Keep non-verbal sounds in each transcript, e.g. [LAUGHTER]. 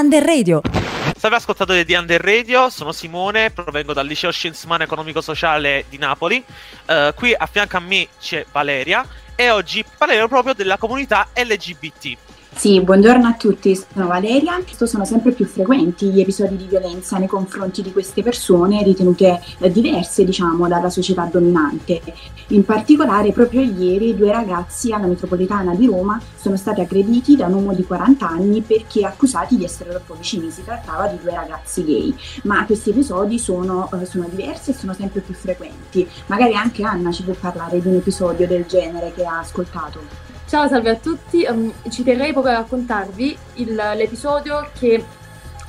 Under Radio. Salve ascoltatori di Under Radio, sono Simone, provengo dal liceo Scienze Umane Economico Sociale di Napoli. Uh, qui a fianco a me c'è Valeria e oggi parleremo proprio della comunità LGBT. Sì, buongiorno a tutti, sono Valeria. Sono sempre più frequenti gli episodi di violenza nei confronti di queste persone ritenute eh, diverse, diciamo, dalla società dominante. In particolare, proprio ieri due ragazzi alla metropolitana di Roma sono stati aggrediti da un uomo di 40 anni perché accusati di essere troppo vicini. Si trattava di due ragazzi gay, ma questi episodi sono, uh, sono diversi e sono sempre più frequenti. Magari anche Anna ci può parlare di un episodio del genere che ha ascoltato. Ciao, salve a tutti. Um, ci terrei proprio a raccontarvi il, l'episodio che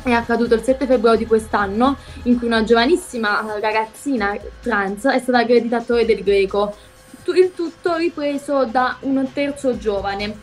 è accaduto il 7 febbraio di quest'anno, in cui una giovanissima ragazzina trans è stata aggredita a Torre del Greco. Il tutto ripreso da un terzo giovane.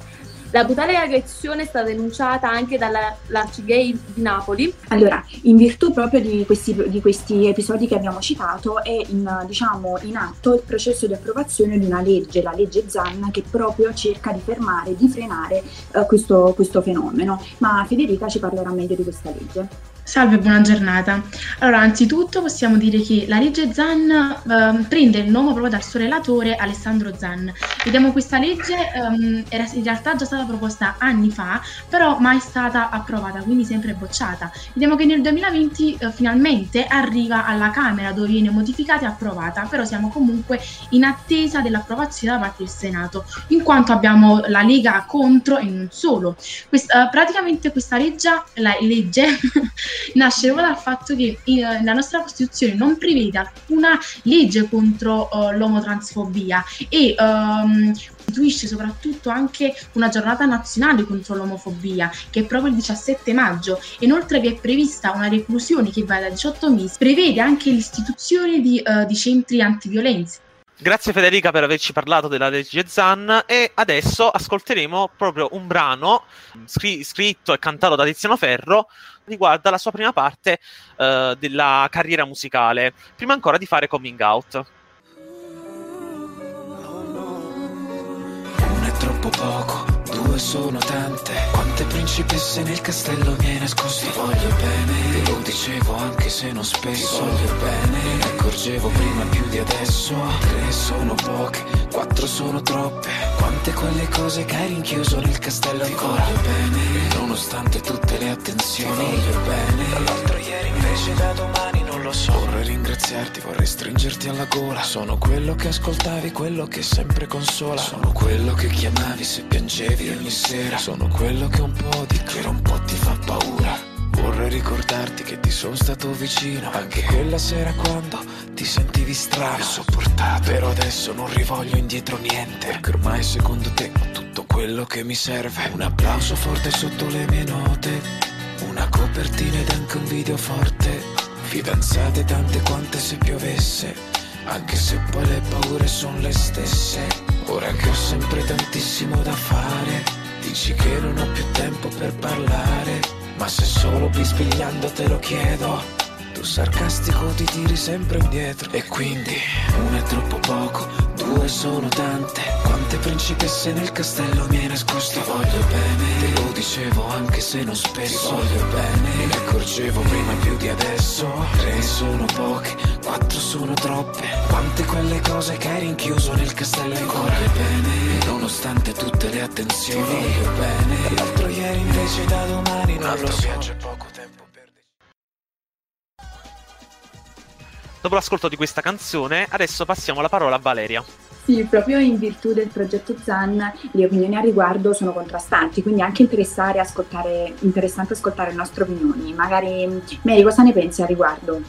La brutale aggressione è stata denunciata anche dall'Arcigay di Napoli. Allora, in virtù proprio di questi, di questi episodi che abbiamo citato, è in, diciamo, in, atto il processo di approvazione di una legge, la legge Zanna, che proprio cerca di fermare, di frenare uh, questo, questo fenomeno. Ma Federica ci parlerà meglio di questa legge. Salve, buona giornata. Allora, anzitutto possiamo dire che la legge Zan eh, prende il nome proprio dal suo relatore Alessandro Zan. Vediamo questa legge ehm, era in realtà già stata proposta anni fa, però mai stata approvata, quindi sempre bocciata. Vediamo che nel 2020 eh, finalmente arriva alla Camera dove viene modificata e approvata, però siamo comunque in attesa dell'approvazione da parte del Senato, in quanto abbiamo la Lega contro e non solo. Quest- eh, praticamente questa legge, la legge [LAUGHS] nasce proprio dal fatto che eh, la nostra Costituzione non prevede alcuna legge contro uh, l'omotransfobia e um, istituisce soprattutto anche una giornata nazionale contro l'omofobia, che è proprio il 17 maggio. Inoltre vi è prevista una reclusione che va da 18 mesi, prevede anche l'istituzione di, uh, di centri antiviolenza. Grazie Federica per averci parlato della legge Zan e adesso ascolteremo proprio un brano scr- scritto e cantato da Tiziano Ferro riguarda la sua prima parte uh, della carriera musicale, prima ancora di fare coming out. Non è troppo poco, due sono tante. Quante principesse nel castello mi hai nascosto? Ti voglio bene, te lo dicevo anche se non spesso. Ti voglio bene, ne accorgevo prima più di adesso. Tre sono poche, quattro sono troppe. Quante quelle cose che hai rinchiuso nel castello ancora? Ti voglio bene, nonostante tutte le attenzioni. Ti voglio bene, dall'altro ieri invece da domani non lo so ringraziarti, vorrei stringerti alla gola. Sono quello che ascoltavi, quello che sempre consola. Sono quello che chiamavi se piangevi ogni sera. Sono quello che un po' di che un po' ti fa paura. Vorrei ricordarti che ti sono stato vicino. Anche quella sera quando ti sentivi strano. Sopportato Però adesso non rivoglio indietro niente. Perché ormai secondo te ho tutto quello che mi serve. Un applauso forte sotto le mie note. Una copertina ed anche un video forte Fidanzate tante quante se piovesse Anche se poi le paure sono le stesse Ora che ho sempre tantissimo da fare Dici che non ho più tempo per parlare, ma se solo bisbigliando te lo chiedo. Tu sarcastico ti tiri sempre indietro E quindi uno è troppo poco, due sono tante. Quante principesse nel castello mi hai nascosto? Ti voglio bene, te lo dicevo anche se non spesso. Ti voglio bene, ne accorgevo prima più di adesso. Tre sono poche, quattro sono troppe. Quante quelle cose che hai rinchiuso nel castello ancora? Ti voglio bene, nonostante tutte le attenzioni. Ti voglio bene, l'altro ieri invece da domani non lo so. viaggio poco tempo Dopo l'ascolto di questa canzone, adesso passiamo la parola a Valeria. Sì, proprio in virtù del progetto ZAN le opinioni a riguardo sono contrastanti, quindi è anche interessante ascoltare, interessante ascoltare le nostre opinioni. Magari, Mary, cosa ne pensi a riguardo?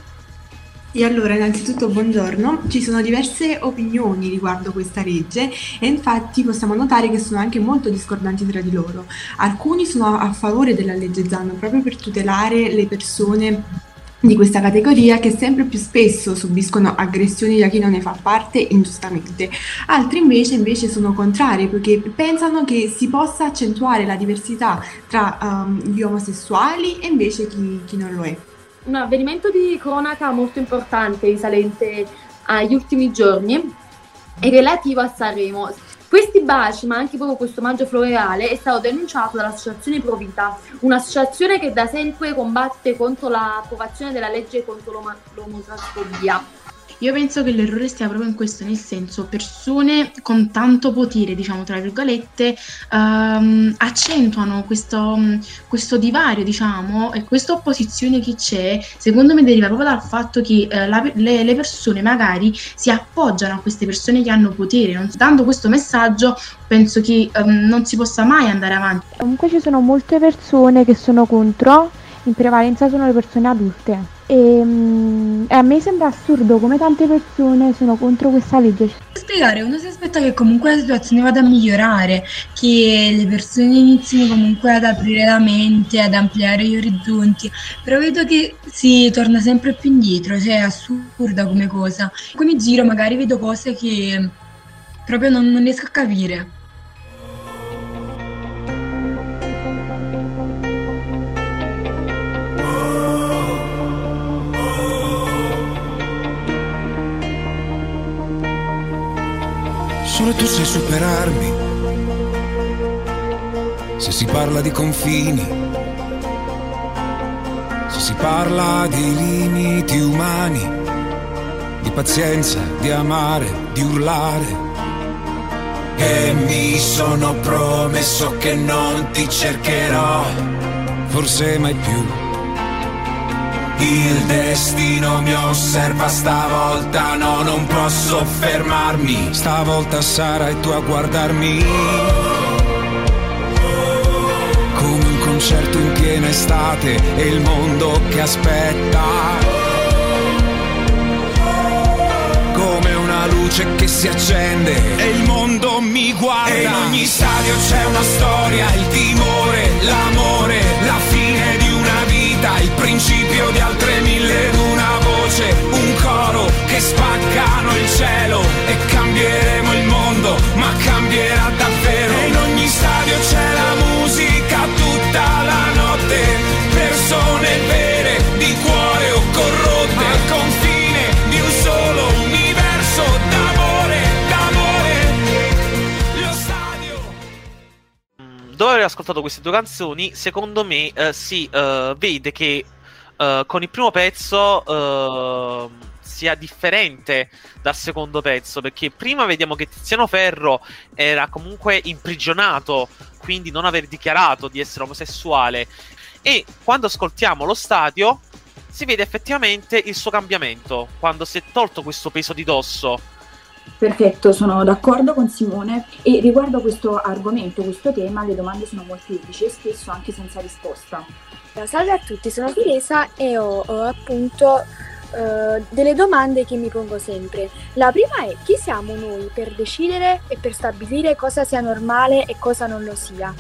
E allora, innanzitutto buongiorno. Ci sono diverse opinioni riguardo questa legge e infatti possiamo notare che sono anche molto discordanti tra di loro. Alcuni sono a favore della legge ZAN proprio per tutelare le persone di questa categoria che sempre più spesso subiscono aggressioni da chi non ne fa parte ingiustamente. Altri invece, invece sono contrari perché pensano che si possa accentuare la diversità tra um, gli omosessuali e invece chi, chi non lo è. Un avvenimento di cronaca molto importante risalente agli ultimi giorni è relativo a Sanremo. Questi baci, ma anche proprio questo omaggio floreale, è stato denunciato dall'associazione Provita, un'associazione che da sempre combatte contro l'approvazione della legge contro l'omotransfobia. Io penso che l'errore stia proprio in questo, nel senso persone con tanto potere, diciamo tra virgolette, um, accentuano questo, questo, divario, diciamo, e questa opposizione che c'è, secondo me deriva proprio dal fatto che uh, la, le, le, persone magari si appoggiano a queste persone che hanno potere, non, dando questo messaggio penso che um, non si possa mai andare avanti. Comunque ci sono molte persone che sono contro, in prevalenza sono le persone adulte e, mm, a me sembra assurdo come tante persone sono contro questa legge. Spiegare, uno si aspetta che comunque la situazione vada a migliorare, che le persone inizino comunque ad aprire la mente, ad ampliare gli orizzonti, però vedo che si torna sempre più indietro, cioè è assurda come cosa. Poi mi giro, magari vedo cose che proprio non, non riesco a capire. Superarmi. Se si parla di confini, se si parla di limiti umani, di pazienza, di amare, di urlare. E mi sono promesso che non ti cercherò, forse mai più il destino mi osserva stavolta, no, non posso fermarmi. Stavolta sarai tu a guardarmi. Come un concerto in piena estate e il mondo che aspetta. Come una luce che si accende e il mondo mi guarda. E in ogni stadio c'è una storia, il timore, l'amore, la fine principio di altre mille una voce, un coro che spaccano il cielo ascoltato queste due canzoni, secondo me eh, si eh, vede che uh, con il primo pezzo uh, sia differente dal secondo pezzo, perché prima vediamo che Tiziano Ferro era comunque imprigionato, quindi non aver dichiarato di essere omosessuale, e quando ascoltiamo lo stadio si vede effettivamente il suo cambiamento, quando si è tolto questo peso di dosso. Perfetto, sono d'accordo con Simone e riguardo questo argomento, questo tema, le domande sono molteplici e spesso anche senza risposta. Salve a tutti, sono Filesa e ho, ho appunto uh, delle domande che mi pongo sempre. La prima è chi siamo noi per decidere e per stabilire cosa sia normale e cosa non lo sia.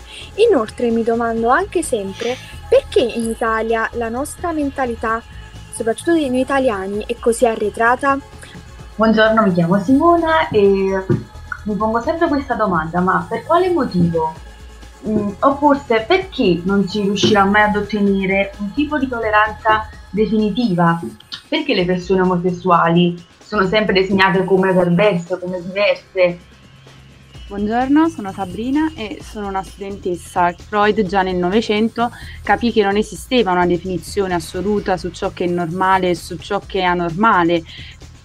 Inoltre mi domando anche sempre perché in Italia la nostra mentalità, soprattutto di noi italiani, è così arretrata. Buongiorno, mi chiamo Simona e mi pongo sempre questa domanda, ma per quale motivo Mm, o forse perché non si riuscirà mai ad ottenere un tipo di tolleranza definitiva? Perché le persone omosessuali sono sempre disegnate come perverse, come diverse? Buongiorno, sono Sabrina e sono una studentessa. Freud già nel Novecento capì che non esisteva una definizione assoluta su ciò che è normale e su ciò che è anormale,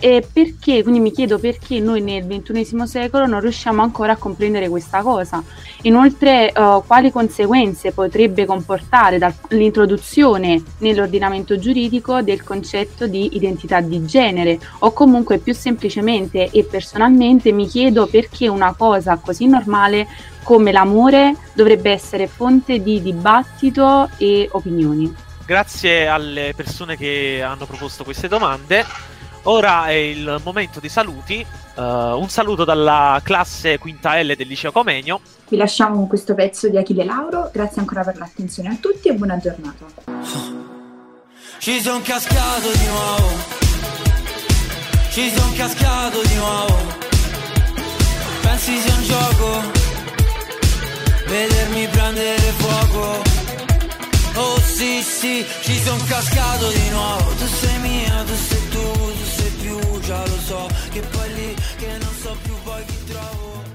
e perché, quindi mi chiedo perché noi nel XXI secolo non riusciamo ancora a comprendere questa cosa. Inoltre, uh, quali conseguenze potrebbe comportare l'introduzione nell'ordinamento giuridico del concetto di identità di genere o comunque più semplicemente e personalmente mi chiedo perché una cosa così normale come l'amore dovrebbe essere fonte di dibattito e opinioni. Grazie alle persone che hanno proposto queste domande. Ora è il momento dei saluti. Uh, un saluto dalla classe quinta L del liceo Comenio. Vi lasciamo con questo pezzo di Achille Lauro. Grazie ancora per l'attenzione a tutti e buona giornata. Ci son cascato di nuovo. Ci son cascato di nuovo. Pensi sia un gioco? Vedermi prendere fuoco. Oh sì sì, ci son cascato di nuovo. Tu sei mia, tu sei tu già lo so Che poi lì che non so più poi chi trovo